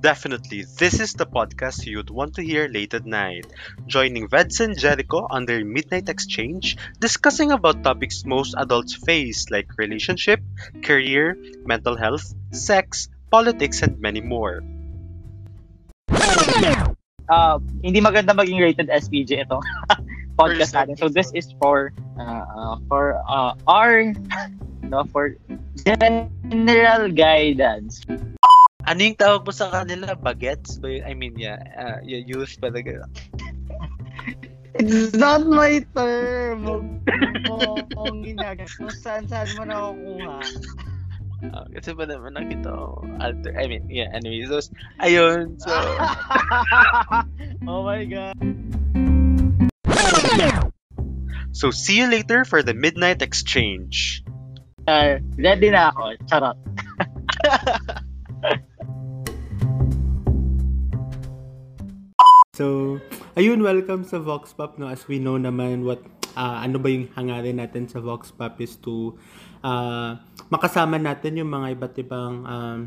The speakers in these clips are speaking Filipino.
Definitely, this is the podcast you'd want to hear late at night. Joining Veds and Jericho on their Midnight Exchange, discussing about topics most adults face like relationship, career, mental health, sex, politics, and many more. uh, hindi maganda maging rated SPJ ito podcast natin. So this is for uh, uh, for uh, our no for general guidance. Ano yung tawag mo sa kanila? Bagets? Ba? I mean, yeah. Uh, you use talaga. It's not my term. Huwag mo akong ginagamit. Kung saan saan mo nakukuha. Uh, kasi ba naman nakita ko alter, I mean, yeah, anyways, those, ayun, so, oh my God. So see you later for the Midnight Exchange. Uh, ready na ako. Charot. So, ayun, welcome sa Vox Pop, no? As we know naman what, ah, ano ba yung hangarin natin sa Vox Pop is to ah, makasama natin yung mga iba't ibang um,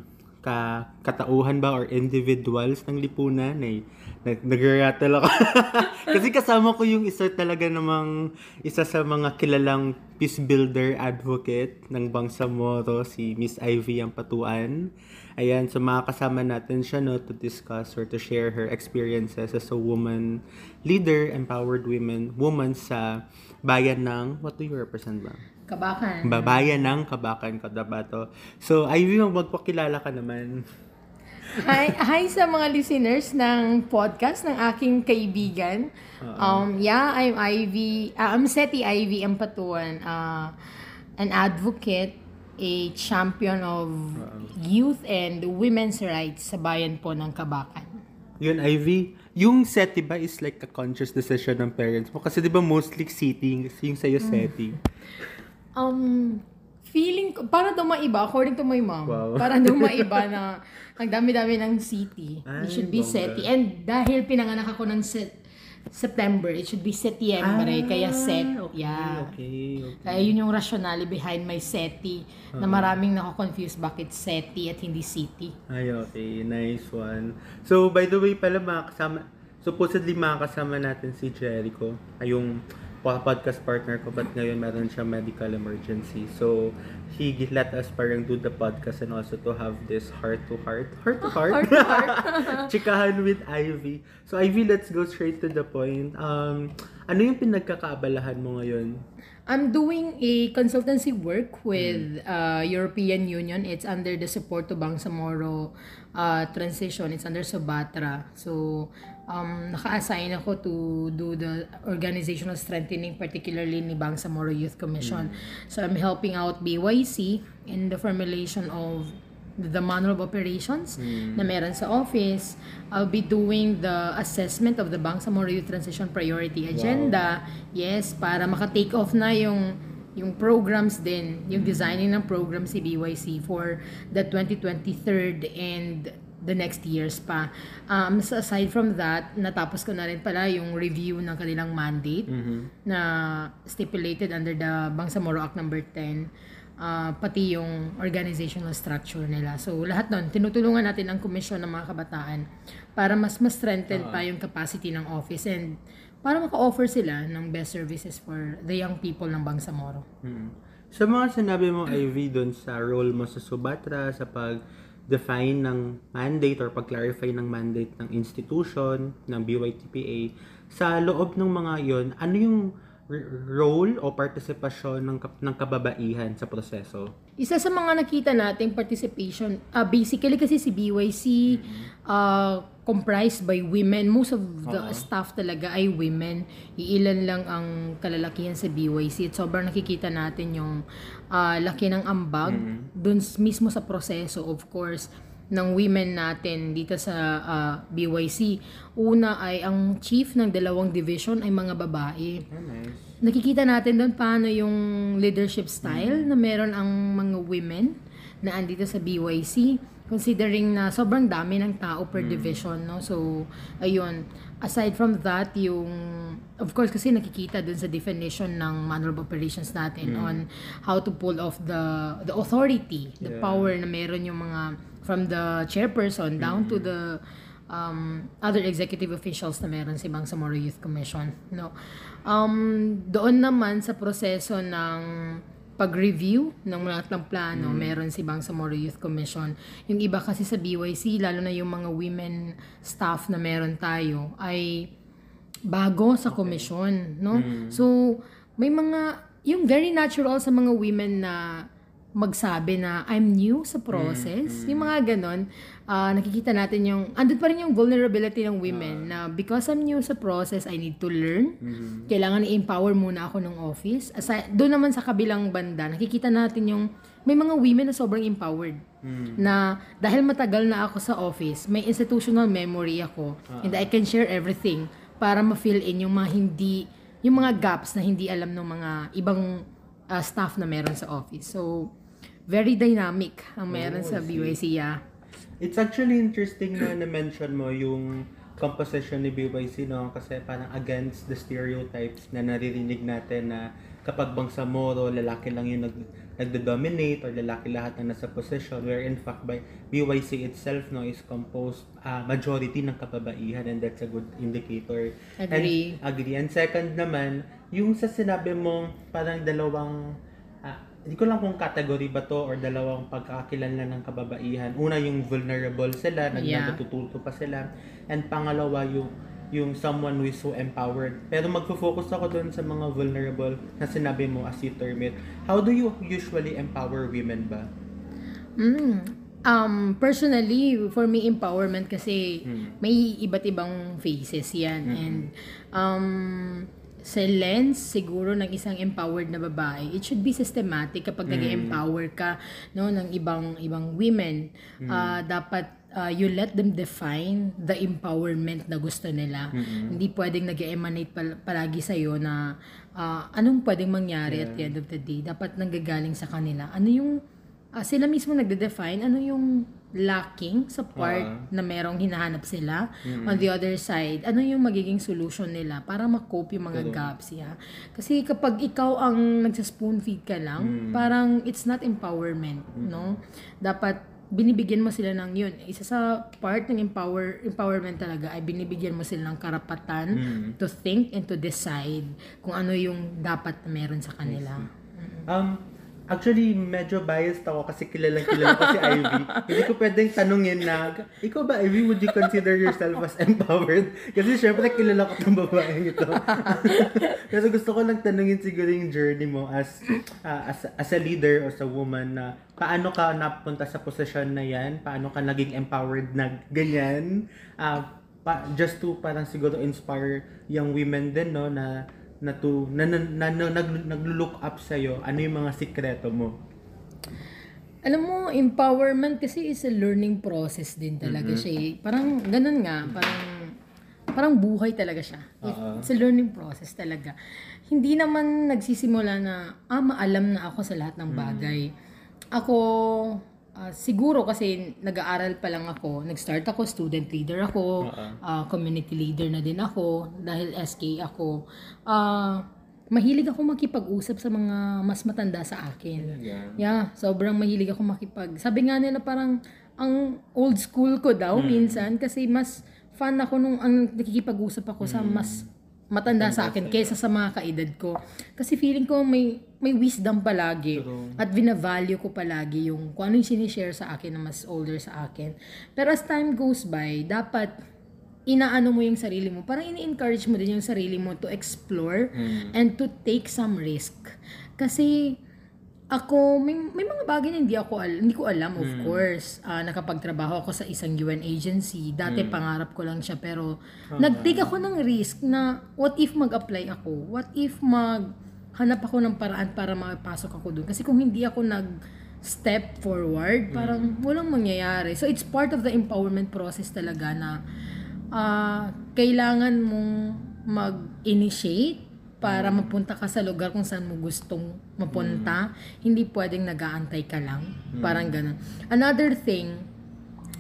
ka, katauhan ba or individuals ng lipunan. Eh, nag nag-rattle ako. Kasi kasama ko yung isa talaga namang isa sa mga kilalang peace builder advocate ng Bangsamoro, si Miss Ivy Ampatuan. Ayan, so makakasama natin siya no, to discuss or to share her experiences as a woman leader, empowered women, woman sa bayan ng, what do you represent ba? Kabakan. Babayan ng Kabakan, Cotabato. So, Ivy, magpakilala ka naman. hi, hi sa mga listeners ng podcast ng aking kaibigan. Um, yeah, I'm Ivy. Uh, I'm Seti Ivy Ampatuan. Uh, an advocate, a champion of youth and women's rights sa bayan po ng Kabakan. Yun, Ivy, yung SETI ba is like a conscious decision ng parents mo? Kasi di ba mostly SETI, yung sa'yo SETI. Um, feeling ko, para daw maiba, according to my mom, Wow. para daw maiba na ang dami-dami ng city. Ay, it should be bongga. SETI. And dahil pinanganak ako ng set, September, it should be Setiembre, kaya SET. Ah, okay, yeah. okay, okay. Kaya yun yung rationale behind my SETI na maraming nako-confuse bakit SETI at hindi city. Ay, okay. Nice one. So, by the way pala, makakasama, supposedly makakasama natin si Jericho, ay yung podcast partner ko, but ngayon meron siya medical emergency. So, he let us parang do the podcast and also to have this heart-to-heart, heart-to-heart, Heart-to-heart. chikahan with Ivy. So, Ivy, let's go straight to the point. Um, ano yung pinagkakaabalahan mo ngayon? I'm doing a consultancy work with uh, European Union. It's under the support to Bangsamoro uh, transition. It's under Sobatra. So, um, naka-assign ako to do the organizational strengthening, particularly ni Bangsamoro Youth Commission. So, I'm helping out BYC in the formulation of the manual of operations na meron sa office. I'll be doing the assessment of the Bangsamoro Youth Transition Priority Agenda. Yes, para maka-take off na yung yung programs din, yung designing ng program si BYC for the 2023 and the next years pa. Um, so aside from that, natapos ko na rin pala yung review ng kanilang mandate na stipulated under the Bangsamoro Act number 10 ah, pati yung organizational structure nila. So, lahat nun, tinutulungan natin ang komisyon ng mga kabataan para mas mas strengthen pa yung capacity ng office and para maka-offer sila ng best services for the young people ng Bangsamoro. Mm. Sa mga sinabi mo, Ivy, doon sa role mo sa Subatra, sa pag-define ng mandate or pag-clarify ng mandate ng institution, ng BYTPA, sa loob ng mga yon ano yung role o partisipasyon ng, kap- ng kababaihan sa proseso? Isa sa mga nakita nating participation, ah, basically kasi si BYC ah, comprised by women. Most of the staff talaga ay women. Iilan lang ang kalalakihan sa BYC. At sobrang nakikita natin yung ah, laki ng ambag dun s- mismo sa proseso, of course ng women natin dito sa ah, BYC. Una ay ang chief ng dalawang division ay mga babae nice. nakikita natin doon paano yung leadership style na meron ang mga women na andito sa BYC considering na sobrang dami ng tao per division no so ayun aside from that yung of course kasi nakikita dun sa definition ng manual of operations natin on how to pull off the the authority the Yeah. power na meron yung mga from the chairperson down to the um, other executive officials na meron si Bangsamoro Youth Commission. No? Um, doon naman sa proseso ng pag-review ng lahat ng plano, meron si Bangsamoro Youth Commission. Yung iba kasi sa BYC, lalo na yung mga women staff na meron tayo, ay bago sa komisyon, no? So, may mga, yung very natural sa mga women na magsabi na I'm new sa process, yung mga ganon, ah, nakikita natin yung, andun pa rin yung vulnerability ng women na because I'm new sa process, I need to learn. Kailangan i-empower muna ako ng office. Aside, doon naman sa kabilang banda, nakikita natin yung may mga women na sobrang empowered. Na dahil matagal na ako sa office, may institutional memory ako and I can share everything para ma-fill in yung mga hindi, yung mga gaps na hindi alam ng mga ibang ah, staff na meron sa office. So, very dynamic ang meron Oh, sa. BYC. Yeah. It's actually interesting na na-mention mo yung composition ni BYC, no? Kasi parang against the stereotypes na naririnig natin na kapag Bangsamoro, lalaki lang yung nag, nagdo-dominate or lalaki lahat na nasa position where in fact by BYC itself no is composed ah, majority ng kababaihan and that's a good indicator. Agree. And, agree. And second naman, yung sa sinabi mong parang dalawang hindi ko lang kung category ba to or dalawang pagkakakilanlan ng kababaihan. Una yung vulnerable sila, Yeah. natututo pa sila. And pangalawa yung yung someone who is so empowered. Pero magfo-focus ako doon sa mga vulnerable na sinabi mo as you term it. How do you usually empower women ba? Mm. Um, personally, for me, empowerment kasi Hmm. may iba't ibang phases yan. And um, sa lens, siguro, ng isang empowered na babae, it should be systematic kapag nag-empower ka no, ng ibang ibang women. Ah, dapat ah, you let them define the empowerment na gusto nila. Hindi pwedeng nag-emanate pal- palagi sa'yo na ah, anong pwedeng mangyari at the end of the day. Dapat nanggagaling sa kanila. Ano yung Ah, sila mismo nagde-define ano yung lacking sa part Ah. na merong hinahanap sila. On the other side, ano yung magiging solution nila para ma-cope yung mga gaps. Yeah. Kasi kapag ikaw ang nagsa-spoon feed ka lang, parang it's not empowerment. no Dapat binibigyan mo sila ng yun. Isa sa part ng empower empowerment talaga ay binibigyan mo sila ng karapatan to think and to decide kung ano yung dapat meron sa kanila. Um, actually, medyo biased ako kasi kilalang kilala ko si Ivy. Hindi ko pwedeng tanungin na, ikaw ba, Ivy, would you consider yourself as empowered? Kasi syempre, kilala ko itong babaeng ito. Pero gusto ko lang tanungin siguro yung journey mo as, ah, as, as a leader or sa woman na paano ka napunta sa posisyon na yan? Paano ka naging empowered na ganyan? Ah, pa, just to parang siguro inspire young women din, no, na na to na, na, na, na nag, naglo-look up sa ano yung mga sikreto mo Alam mo, empowerment kasi is a learning process din talaga siya. eh. Parang ganun nga, parang parang buhay talaga siya. Oo. It's a learning process talaga. Hindi naman nagsisimula na, ah, maalam na ako sa lahat ng bagay. Ako, ah, siguro kasi nag-aaral pa lang ako, nag-start ako, student leader ako, ah, community leader na din ako, dahil SK ako. Ah, mahilig ako makipag-usap sa mga mas matanda sa akin. Yeah, sobrang mahilig ako makipag. Sabi nga nila parang ang old school ko daw minsan kasi mas fan ako nung ang nakikipag-usap ako sa mas matanda sa akin kaysa sa mga kaedad ko. Kasi feeling ko may may wisdom palagi at binavalue ko palagi yung kung ano yung sinishare sa akin na mas older sa akin. Pero as time goes by, dapat inaano mo yung sarili mo. Parang ini-encourage mo din yung sarili mo to explore and to take some risk. Kasi ako, may, may mga bagay na hindi ako al- hindi ko alam, of course. Ah, nakapagtrabaho ako sa isang UN agency. Dati pangarap ko lang siya, pero nag-take ako ng risk na what if mag-apply ako? What if mag hanap ako ng paraan para makapasok ako doon? Kasi kung hindi ako nag step forward, parang walang mangyayari. So it's part of the empowerment process talaga na ah, kailangan mong mag-initiate para mapunta ka sa lugar kung saan mo gustong mapunta. Hindi pwedeng nag-aantay ka lang. Parang ganun. Another thing,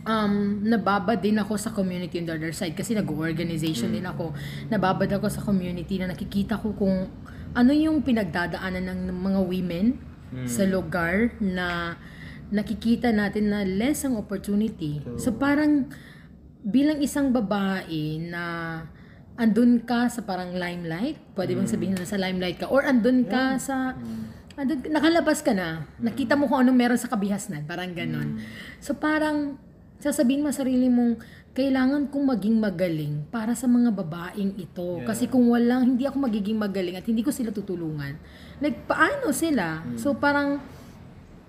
um, nababad din ako sa community on the other side kasi nag-organization din ako. Nababad ako sa community na nakikita ko kung ano yung pinagdadaanan ng mga women sa lugar na nakikita natin na less ang opportunity. So parang bilang isang babae na andun ka sa parang limelight, pwede bang sabihin na sa limelight ka, or andun ka sa, andun, nakalabas ka na, nakita mo kung anong meron sa kabihasnan, parang ganon. So parang, sasabihin mo sa sarili mong, kailangan kong maging magaling para sa mga babaeng ito. Kasi kung walang, hindi ako magiging magaling at hindi ko sila tutulungan. Like, paano sila? So parang,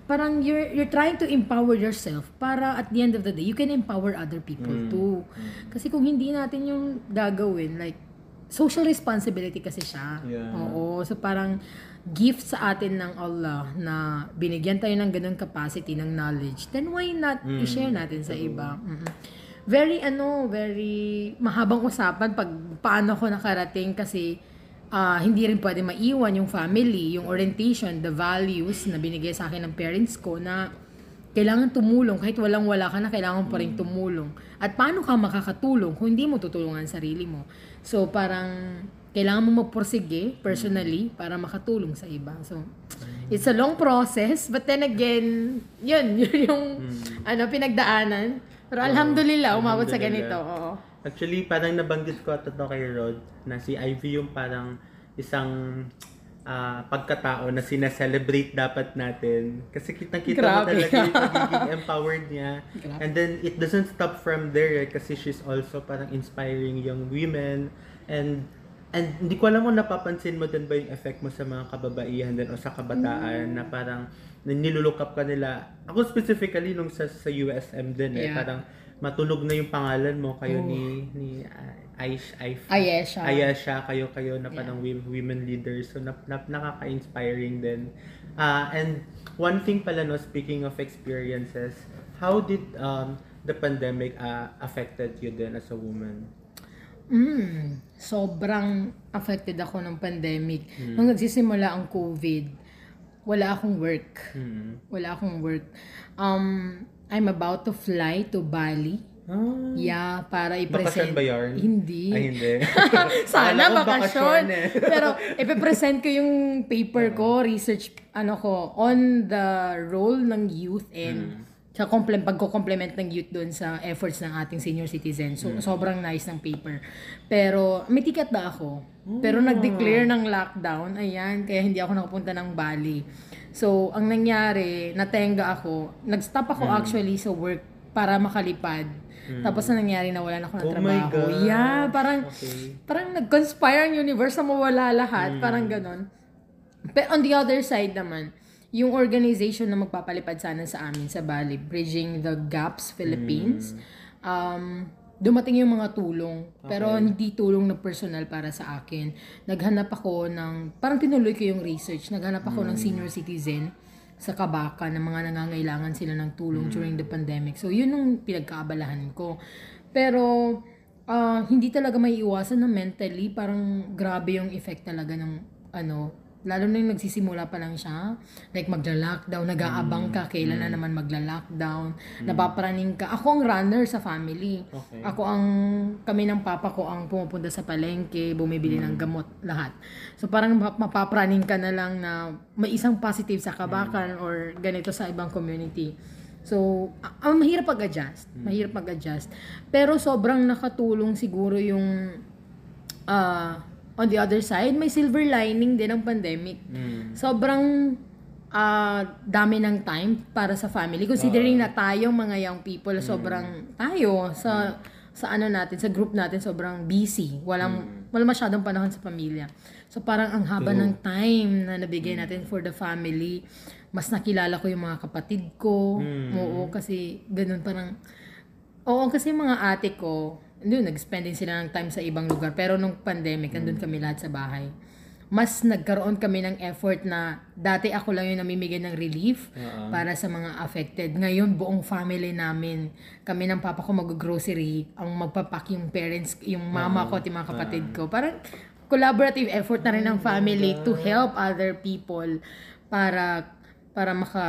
parang you're you're trying to empower yourself para at the end of the day you can empower other people too. Kasi kung hindi natin yung gagawin like social responsibility kasi siya. Yeah. Oo, so parang gift sa atin ng Allah na binigyan tayo ng ganung capacity ng knowledge. Then why not i-share natin sa iba? Mm-mm. Very ano, very mahabang usapan pag paano ko nakarating kasi ah, hindi rin pwede maiwan yung family, yung orientation, the values na binigay sa akin ng parents ko na kailangan tumulong. Kahit walang-wala ka na, kailangan pa rin tumulong. At paano ka makakatulong kung hindi mo tutulungan sarili mo? So, parang kailangan mo magpursige personally para makatulong sa iba. So, it's a long process. But then again, yun, yun yung ano, pinagdaanan. Pero alhamdulillah, umabot sa ganito. Oo. Actually, parang nabanggit ko at to kay Rod na si Ivy yung parang isang ah, pagkatao na sineselebrate dapat natin. Kasi kitang-kita mo talaga yung pagiging empowered niya. Grabe. And then, it doesn't stop from there eh, kasi she's also parang inspiring young women. And and hindi ko alam kung napapansin mo din ba yung effect mo sa mga kababaihan din o sa kabataan na parang nilulook up ka nila. Ako specifically nung sa, sa USM din eh, Yeah. parang matunog na yung pangalan mo kayo ni ni uh, Aish Aif Ayesha. Ayesha kayo kayo na parang wom- women leaders so na, na, nakaka-inspiring din Ah, and one thing pala no speaking of experiences how did um the pandemic uh, affected you then as a woman Mm, sobrang affected ako ng pandemic. Nung nagsisimula ang COVID, wala akong work. mm Wala akong work. Um, I'm about to fly to Bali. ah, Yeah, para bakasyon i-present. ba yarn? Hindi. ay hindi Sana bakasyon. eh. Pero ipipresent ko yung paper ko, research ano ko, on the role ng youth and sa komple pagko-complement ng youth doon sa efforts ng ating senior citizen. So, sobrang nice ng paper. Pero, may ticket na ako. Pero nag-declare ng lockdown. Ayan, kaya hindi ako nakapunta ng Bali. So, ang nangyari, natenga ako. Nag-stop ako actually sa work para makalipad. Tapos na nangyari na wala na ako ng Oh trabaho. Yeah, parang okay parang nag-conspire ang universe na mawala lahat. Parang ganon. Pero on the other side naman, yung organization na magpapalipad sana sa amin sa Bali, Bridging the Gaps Philippines, um, dumating yung mga tulong. Pero hindi tulong na personal para sa akin. Naghanap ako ng, parang tinuloy ko yung research, naghanap ako ng senior citizen sa Kabaka na mga nangangailangan sila ng tulong during the pandemic. So, yun yung pinagkaabalahan ko. Pero, ah, hindi talaga may iwasan na mentally, parang grabe yung effect talaga ng, ano, lalo na yung nagsisimula pa lang siya, like magla-lockdown, nag-aabang ka, kailan na naman magla-lockdown, napapraning ka. Ako ang runner sa family. Okay. Ako ang, kami ng papa ko ang pumupunta sa palengke, bumibili ng gamot, lahat. So parang ma- mapapraning ka na lang na may isang positive sa kabakan or ganito sa ibang community. So, ang mahirap mag-adjust. Mahirap mag-adjust. Pero sobrang nakatulong siguro yung ah, on the other side, may silver lining din ng pandemic. mm. Sobrang ah, dami ng time para sa family. Considering na tayong mga young people, sobrang tayo sa sa ano natin, sa group natin, sobrang busy. Walang, wala masyadong panahon sa pamilya. So parang ang haba ng time na nabigay natin for the family. Mas nakilala ko yung mga kapatid ko. Oo, kasi ganun parang, Oo, kasi mga ate ko, doon, nag-spend din sila ng time sa ibang lugar. Pero nung pandemic, nandun kami lahat sa bahay. Mas nagkaroon kami ng effort na dati ako lang yung namimigay ng relief para sa mga affected. Ngayon, buong family namin, kami ng papa ko mag-grocery, ang magpapak yung parents, yung mama ko at yung mga kapatid ko. Parang collaborative effort na rin ng family to help other people para para maka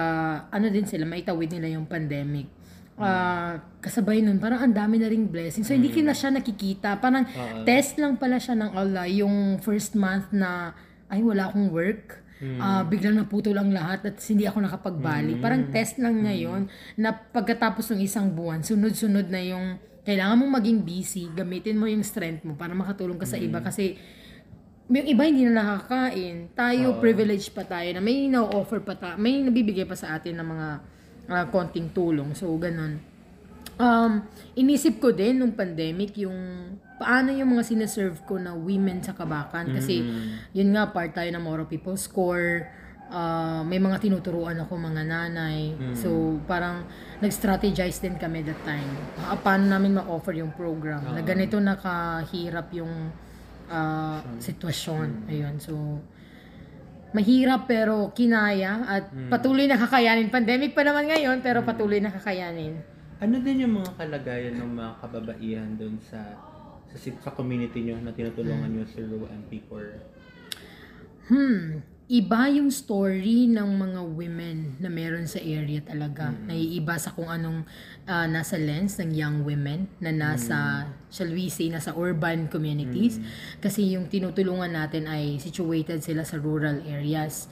ano din sila maitawid nila yung pandemic. Ah, kasabay nun, parang ang dami na ring blessing. So, hindi ko na siya nakikita. Parang test lang pala siya ng Allah yung first month na, ay, wala akong work. ah, biglang naputol ang lahat at hindi ako nakapagbalik. Parang test lang ngayon na pagkatapos ng isang buwan, sunod-sunod na yung kailangan mong maging busy, gamitin mo yung strength mo para makatulong ka sa iba kasi yung iba hindi na nakakain. Tayo, privilege pa tayo na may na-offer pa tayo, may nabibigay pa sa atin ng mga ah, konting tulong. So, ganun. Um, inisip ko din nung pandemic yung paano yung mga sineserve ko na women sa kabakan. Kasi, yun nga, part tayo ng Moro People Score. Ah, may mga tinuturuan ako mga nanay. So, parang nag-strategize din kami that time. Ah, paano namin ma-offer yung program. Na ganito nakahirap yung ah, sitwasyon. Ayun, so mahirap pero kinaya at patuloy na kakayanin. Pandemic pa naman ngayon pero patuloy na kakayanin. Ano din yung mga kalagayan ng mga kababaihan doon sa sa, sa community nyo na tinutulungan nyo through MP4? Hmm, iba yung story ng mga women na meron sa area talaga. Naiiba sa kung anong ah, nasa lens ng young women na nasa, shall we say, nasa urban communities. Kasi yung tinutulungan natin ay situated sila sa rural areas.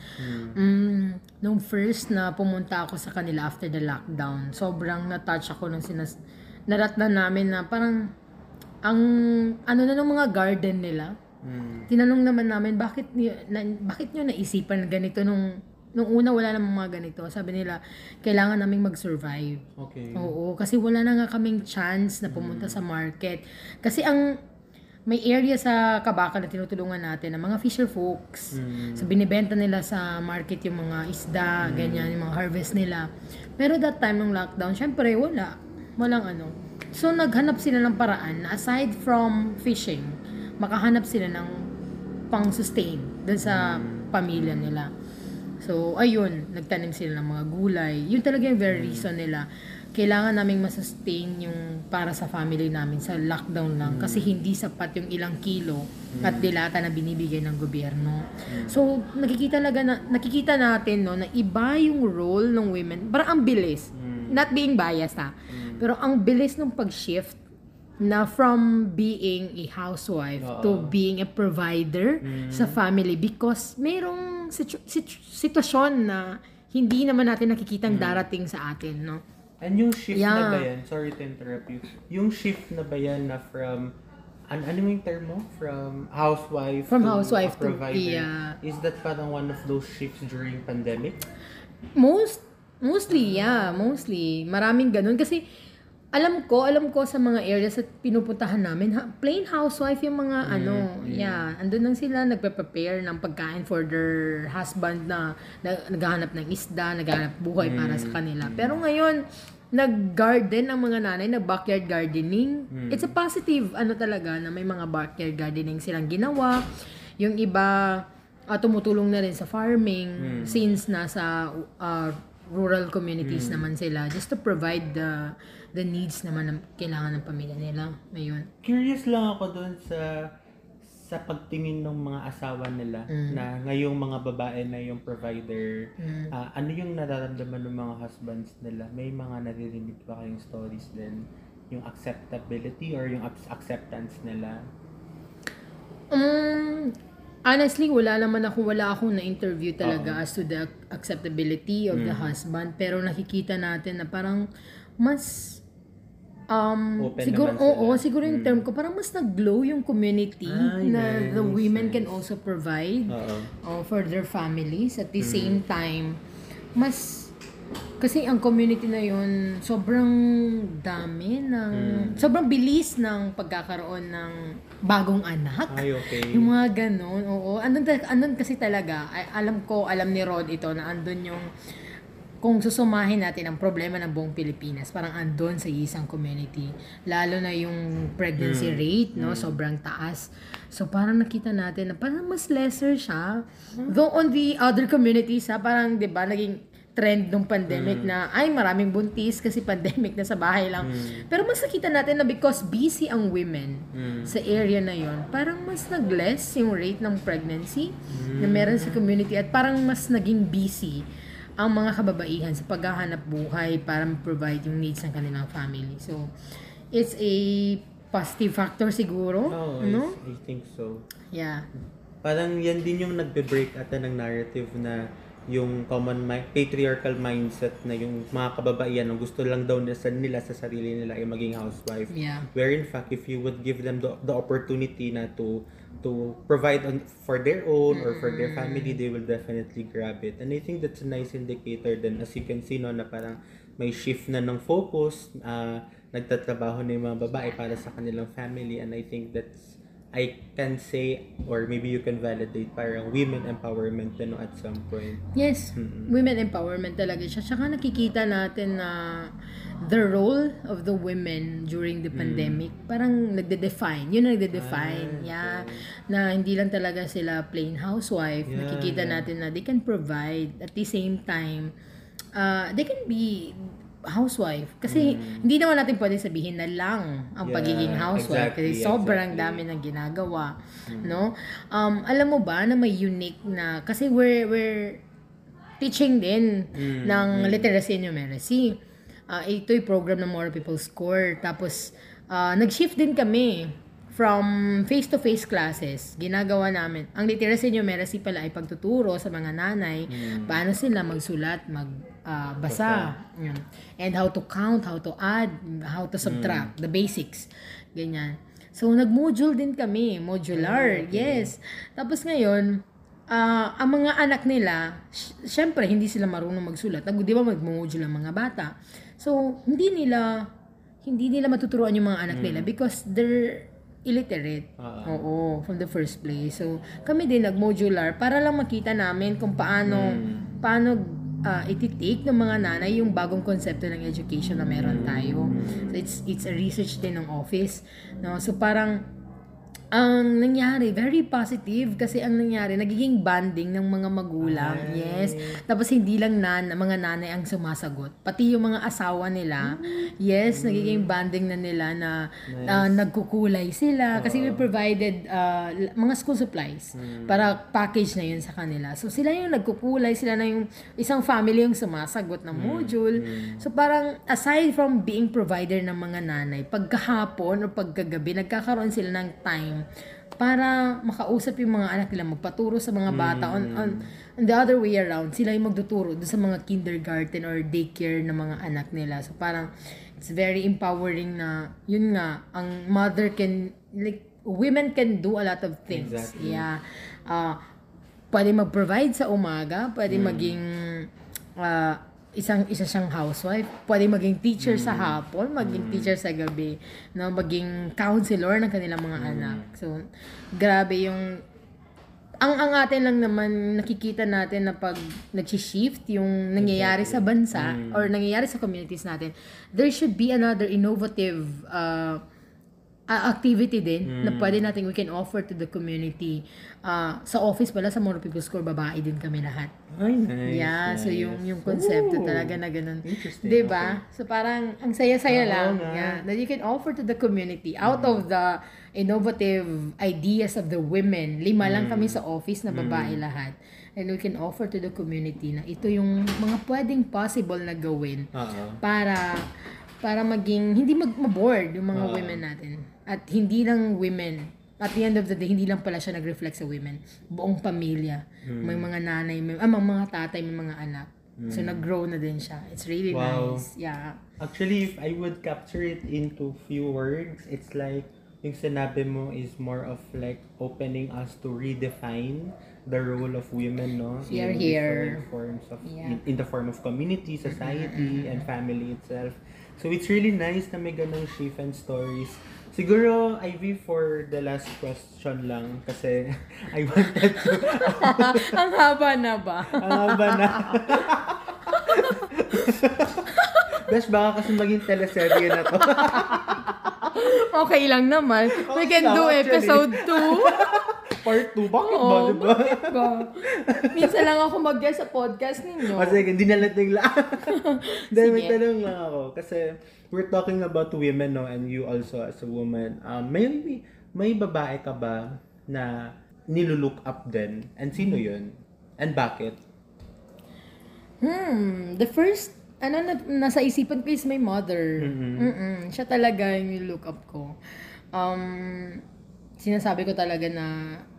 Mm, nung first na pumunta ako sa kanila after the lockdown, sobrang na-touch ako nung sinas... Naratnan namin na parang ang ano na ng mga garden nila, Mm. tinanong naman namin bakit na, bakit niyo naisipan na ganito nung nung una wala namang mga ganito. Sabi nila kailangan naming mag-survive. Okay. Oo, kasi wala na nga kaming chance na pumunta sa market. Kasi ang may area sa Kabaka na tinutulungan natin ng mga fisher folks. So binibenta nila sa market yung mga isda, ganyan, yung mga harvest nila. Pero that time ng lockdown, syempre wala. Walang ano. So naghanap sila ng paraan na aside from fishing, makahanap sila ng pang-sustain dun sa pamilya nila. So, ayun, nagtanim sila ng mga gulay. Yun talaga yung very reason nila. Kailangan naming masustain yung para sa family namin sa lockdown lang kasi hindi sapat yung ilang kilo at dilata na binibigay ng gobyerno. So, nakikita talaga na, nakikita natin no na iba yung role ng women. Parang ang bilis. Not being biased ha. Pero ang bilis ng pag-shift na from being a housewife to being a provider sa family because merong situ- situ- sitwasyon na hindi naman natin nakikitang darating sa atin, no? And yung shift na Yeah. ba yan, sorry to interrupt you, yung shift na ba yan na from, an ano yung term mo? From housewife From to housewife a to- provider? yeah. Is that parang one of those shifts during pandemic? Most mostly, yeah, mostly. Maraming ganun kasi alam ko, alam ko sa mga areas at pinupuntahan namin, ha, plain housewife yung mga ano, yeah, andun lang sila nagpe-prepare ng pagkain for their husband na, na naghahanap ng isda, naghahanap buhay para sa kanila. Pero ngayon, nag-garden ang mga nanay, nag-backyard gardening. It's a positive, ano talaga, na may mga backyard gardening silang ginawa. Yung iba, ah, tumutulong na rin sa farming since nasa ah, rural communities naman sila just to provide the the needs naman ng kailangan ng pamilya nila. Ayun. Curious lang ako doon sa sa pagtingin ng mga asawa nila na ngayong mga babae na yung provider, ah, ano yung nararamdaman ng mga husbands nila? May mga naririnig ba kayong stories din? Yung acceptability or yung ac- acceptance nila? Um, honestly, wala naman ako, wala akong na-interview talaga as to the acceptability of the husband. Pero nakikita natin na parang mas um Open siguro naman sila. oo siguro yung term ko parang mas nag-glow yung community Ay, na the nice, women can nice. also provide Oo. uh, for their families at the same time mas kasi ang community na yun sobrang dami ng sobrang bilis ng pagkakaroon ng bagong anak Ay, okay. yung mga ganon, oo. Andun, andun kasi talaga, ay- alam ko, alam ni Rod ito, na andun yung, kung susumahin natin ang problema ng buong Pilipinas, parang andun sa isang community. Lalo na yung pregnancy rate, no? Sobrang taas. So, parang nakita natin na parang mas lesser siya. Though on the other communities, ha, parang, di ba, naging trend nung pandemic na ay maraming buntis kasi pandemic na sa bahay lang. Pero mas nakita natin na because busy ang women sa area na yon, parang mas nag-less yung rate ng pregnancy na meron sa community at parang mas naging busy ang mga kababaihan sa paghahanap buhay para ma-provide yung needs ng kanilang family. So, it's a positive factor siguro, Oh, I- no? I think so. Yeah. parang yan din yung nagbe-break ata ng narrative na yung common mi- patriarchal mindset na yung mga kababaihan ang gusto lang daw nila sa, nila sa sarili nila ay maging housewife. Yeah. Where in fact, if you would give them the, the opportunity na to to provide on, for their own or for their family, they will definitely grab it. And I think that's a nice indicator then as you can see no na parang may shift na ng focus, ah, nagtatrabaho na yung mga babae para sa kanilang family and I think that's I can say or maybe you can validate parang women empowerment din no, at some point. Yes, women empowerment talaga siya. Tsaka nakikita natin na the role of the women during the pandemic, parang nagde-define. Yun ang nagde-define. yeah. Na hindi lang talaga sila plain housewife. Yeah, nakikita yeah. natin na they can provide at the same time uh, they can be housewife. Kasi hindi naman natin pwede sabihin na lang ang Yeah, pagiging housewife exactly, kasi sobrang exactly. dami ng ginagawa, no? Um alam mo ba na may unique na kasi we're we're teaching din ng literacy and numeracy. Ah, ito yung program ng More People Score. Tapos, ah, nag-shift din kami from face-to-face classes. Ginagawa namin. Ang literacy numeracy pala ay pagtuturo sa mga nanay paano sila magsulat, magbasa. And how to count, how to add, how to subtract, the basics. Ganyan. So, nag-module din kami. Modular. Yes. Tapos ngayon, Ah, ang mga anak nila, sy- syempre hindi sila marunong magsulat. Nag, 'di ba mag-module ang mga bata. So, hindi nila hindi nila matuturuan yung mga anak nila because they're illiterate. Ah. Oo, from the first place. So, kami din nag-modular para lang makita namin kung paano paano ah, ititake ng mga nanay yung bagong konsepto ng education na meron tayo. So, it's it's a research din ng office, no? So, parang ang nangyari, very positive kasi ang nangyari, nagiging bonding ng mga magulang. Yes. Tapos hindi lang nan, mga nanay ang sumasagot. Pati yung mga asawa nila, yes, nagiging bonding na nila na ah, nagkukulay sila. Kasi we provided l- mga school supplies para package na yun sa kanila. So sila yung nagkukulay, sila na yung isang family yung sumasagot ng module. So parang aside from being provider ng mga nanay, pagkahapon o pagkagabi, nagkakaroon sila ng time para makausap yung mga anak nila, magpaturo sa mga bata on, on, on the other way around. Sila yung magtuturo doon sa mga kindergarten or daycare ng mga anak nila. So parang it's very empowering na yun nga, ang mother can like women can do a lot of things. Exactly. Yeah. Ah, pwede mag-provide sa umaga, pwede maging ah, isang isa siyang housewife, pwede maging teacher sa hapon, maging teacher sa gabi, no, maging counselor ng kanilang mga anak. So, grabe yung ang ang atin lang naman nakikita natin na pag nag-shift yung nangyayari sa bansa or nangyayari sa communities natin, there should be another innovative uh, a- activity din na pwede natin we can offer to the community. Ah, sa office pala sa More People Score babae din kami lahat. Ay, nice. yeah, so nice. yung yung konsepto Ooh. talaga na ganun. Interesting, 'Di ba? So parang ang saya-saya Oo lang. nga. Yeah, that you can offer to the community out of the innovative ideas of the women. Lima lang kami sa office na babae lahat. And we can offer to the community na ito yung mga pwedeng possible na gawin Oo. para para maging hindi mag bored yung mga Oo. women natin. At hindi lang women. At the end of the day, hindi lang pala siya nag-reflect sa women. Buong pamilya. Hmm. May mga nanay, may, ah, mga mga tatay, may mga anak. So, nag-grow na din siya. It's really Wow. nice. Yeah. Actually, if I would capture it into few words, it's like yung sinabi mo is more of like opening us to redefine the role of women, no? We are In here. forms of Yeah. in, in the form of community, society, and family itself. So it's really nice na may ganong shift and stories. Siguro, Ivy, for the last question lang, kasi I wanted to, Ang haba na ba? ang haba na. Besh, baka kasi maging teleserye na to. okay lang naman. We can do Actually. episode 2. Part 2, bakit ba, Oo, diba? ba? Minsan lang ako mag-guest sa podcast ninyo. Kasi hindi na nating lang. Then may Sige. tanong lang ako. Kasi we're talking about women, no? And you also as a woman. Um, may, may babae ka ba na nilulook up din? And sino yun? And bakit? Hmm, the first, ano na, nasa isipan ko is my mother. Mm-mm. Siya talaga yung look up ko. Um, sinasabi ko talaga na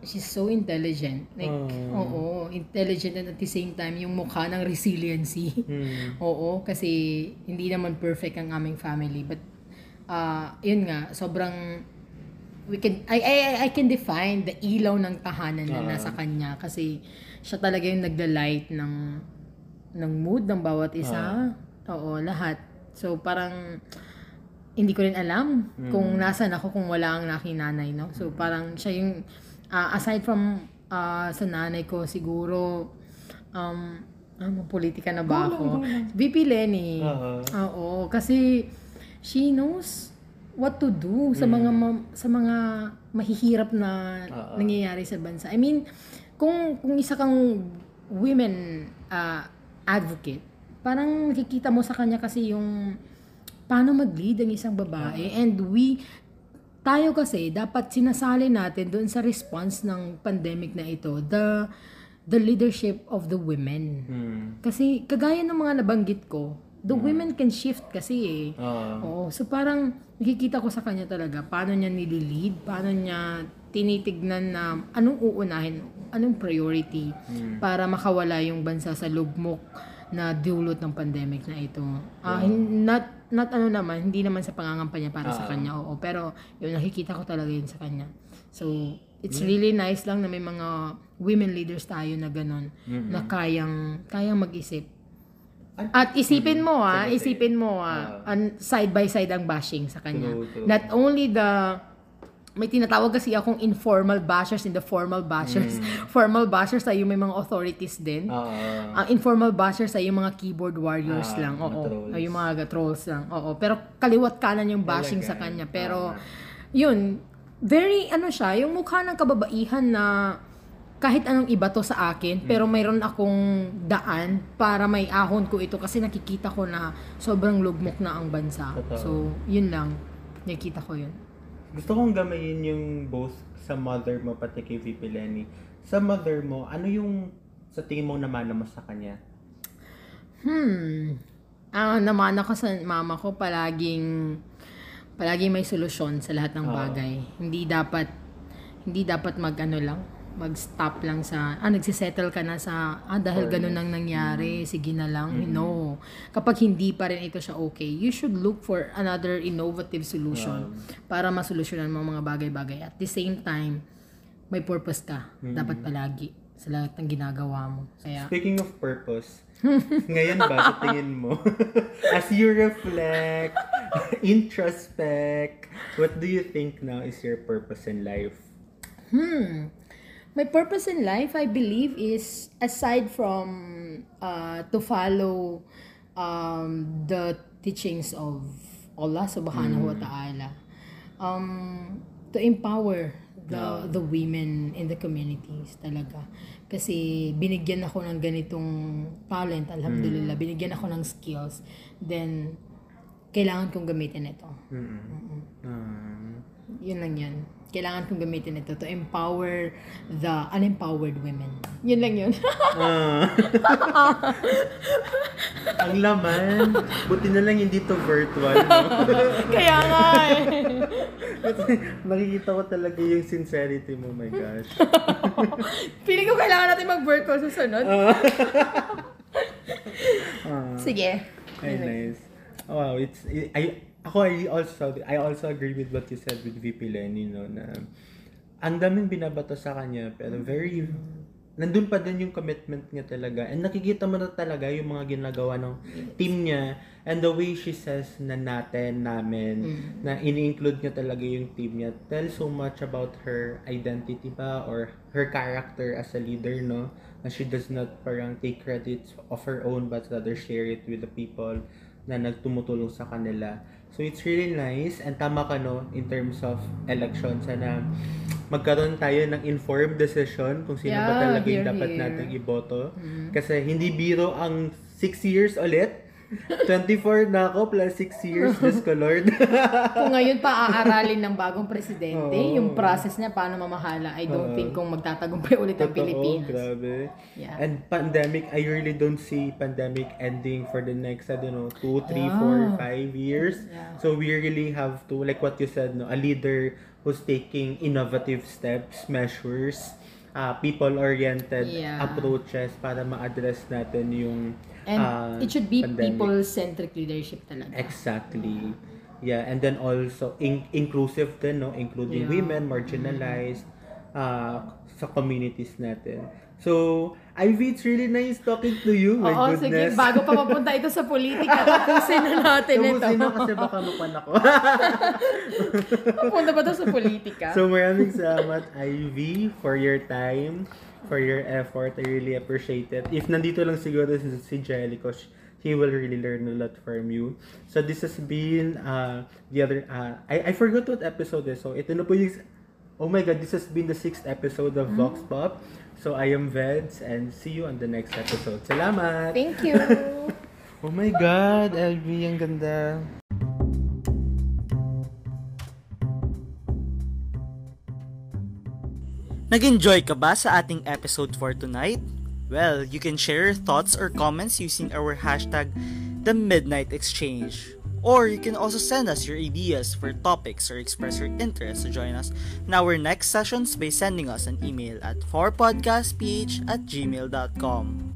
she's so intelligent. Like, Oh. oo, intelligent and at the same time, yung mukha ng resiliency. Mm. Oo, kasi hindi naman perfect ang aming family. But, uh, yun nga, sobrang, we can, I, I, I- I can define the ilaw ng tahanan na Ah. nasa kanya. Kasi, siya talaga yung nagda-light ng, ng mood ng bawat isa. Oo, lahat. So, parang, hindi ko rin alam kung nasan ako kung wala ang aking nanay, no? So, parang siya yung, ah, aside from ah, sa nanay ko, siguro, um, ano, politika na ba ako? VP Lenny. Oo. Oo, kasi she knows what to do sa mga ma- sa mga mahihirap na Oo. nangyayari sa bansa. I mean, kung kung isa kang women ah, advocate, parang nakikita mo sa kanya kasi yung paano mag-lead ang isang babae and we tayo kasi dapat sinasali natin doon sa response ng pandemic na ito the the leadership of the women Mm. kasi kagaya ng mga nabanggit ko the women can shift kasi eh Oo. Oo. So parang nakikita ko sa kanya talaga paano niya nililid, paano niya tinitignan na anong uunahin, anong priority para makawala yung bansa sa lugmok na dulot ng pandemic na ito. Ah, hin- not not ano naman, hindi naman sa pangangampanya para sa kanya, oo, pero yun nakikita ko talaga yun sa kanya. So, it's really nice lang na may mga women leaders tayo na ganun, na kayang kayang mag-isip. At isipin mo ah, isipin mo ah, an- side by side ang bashing sa kanya. True, true. Not only the may tinatawag kasi akong informal bashers and the formal bashers. Formal bashers ay yung may mga authorities din. Oo. Ang informal bashers ay yung mga keyboard warriors Ah, lang. Oo. trolls. Ay, yung mga trolls lang. Oo. Pero kaliwat kanan yung bashing sa Talaga. kanya. Pero, Tama. yun, very, ano siya, yung mukha ng kababaihan na kahit anong iba to sa akin, pero Hmm. mayroon akong daan para may ahon ko ito kasi nakikita ko na sobrang lugmok na ang bansa. So, yun lang. Nakikita ko yun. Gusto kong gamayin yung both sa mother mo pati kay VP Lenny. Sa mother mo, ano yung sa tingin mo namana mo sa kanya? Hmm. Ah, naman ako sa mama ko palaging palaging may solusyon sa lahat ng bagay. Hindi dapat hindi dapat mag-ano lang, mag-stop lang sa ah nagsisettle ka na sa ah dahil ganun ang nangyari, Mm. sige na lang. No. Kapag hindi pa rin ito siya okay, you should look for another innovative solution para masolusyonan mo ang mga bagay-bagay. At the same time, may purpose ka. Mm. Dapat palagi sa lahat ng ginagawa mo. Kaya Speaking of purpose, ngayon ba sa tingin mo, as you reflect, introspect, what do you think now is your purpose in life? Hmm. My purpose in life, I believe, is aside from uh, to follow um, the teachings of Allah Subhanahu wa Taala, um, to empower the the women in the communities talaga. Kasi binigyan ako ng ganitong talent, alhamdulillah. Binigyan ako ng skills. Then, kailangan kong gamitin ito. Um, Yun lang yun. Kailangan kong gamitin ito to empower the unempowered women. Yun lang yun. ah. ang laman. Buti na lang hindi to virtual. No? Kaya nga eh. Nakikita ko talaga yung sincerity mo, my gosh. Feeling ko kailangan natin ko sa sunod. Ah. Sige. Ay, nice. Oh, wow, it's I ako I also I also agree with what you said with VP Lenny no na ang daming binabato sa kanya pero very nandun pa din yung commitment niya talaga. And nakikita mo na talaga yung mga ginagawa ng team niya and the way she says na natin namin na ini-include niya talaga yung team niya tell so much about her identity ba or her character as a leader no? Na she does not parang take credits of her own but rather share it with the people na nagtumutulong sa kanila. So it's really nice and tama ka no in terms of elections sana magkaroon tayo ng informed decision kung sino ba Yeah, talaga yung dapat hear. nating iboto. Kasi hindi biro ang six years ulit 24 na ako plus 6 years, Lord. Kung ngayon pa aaralin ng bagong presidente, Oo. yung process niya paano mamahala, I don't Oo. think kung magtatagumpay ulit ang Totoo, Pilipinas. grabe. Yeah. And pandemic, I really don't see pandemic ending for the next, I don't know, 2, 3, Yeah. 4, 5 years. Yeah. So we really have to, like what you said, no, a leader who's taking innovative steps, measures, uh, people-oriented Yeah. approaches para ma-address natin yung And uh, it should be pandemic. people-centric leadership talaga. Exactly. Yeah, and then also in- inclusive din, no? Including Yeah. women, marginalized, uh, sa communities natin. So, Ivy, it's really nice talking to you. My Oo, sige, goodness. bago pa mapunta ito sa politika, tapusin na natin ito. Tapusin na kasi baka mapan ako. Mapunta pa ito sa politika. so, maraming salamat, Ivy, for your time, for your effort. I really appreciate it. If nandito lang siguro si, si Jellico, he will really learn a lot from you. So, this has been uh, the other... Uh, I, I forgot what episode is. So, ito na po yung... Oh my God, this has been the sixth episode of Vox Pop. So, I am Veds and see you on the next episode. Salamat! Thank you. Oh my God, Ivy, ang ganda. Nag-enjoy ka ba sa ating episode for tonight? Well, you can share your thoughts or comments using our hashtag The Midnight Exchange. Or you can also send us your ideas for topics or express your interest to join us in our next sessions by sending us an email at forpodcastph at gmail.com.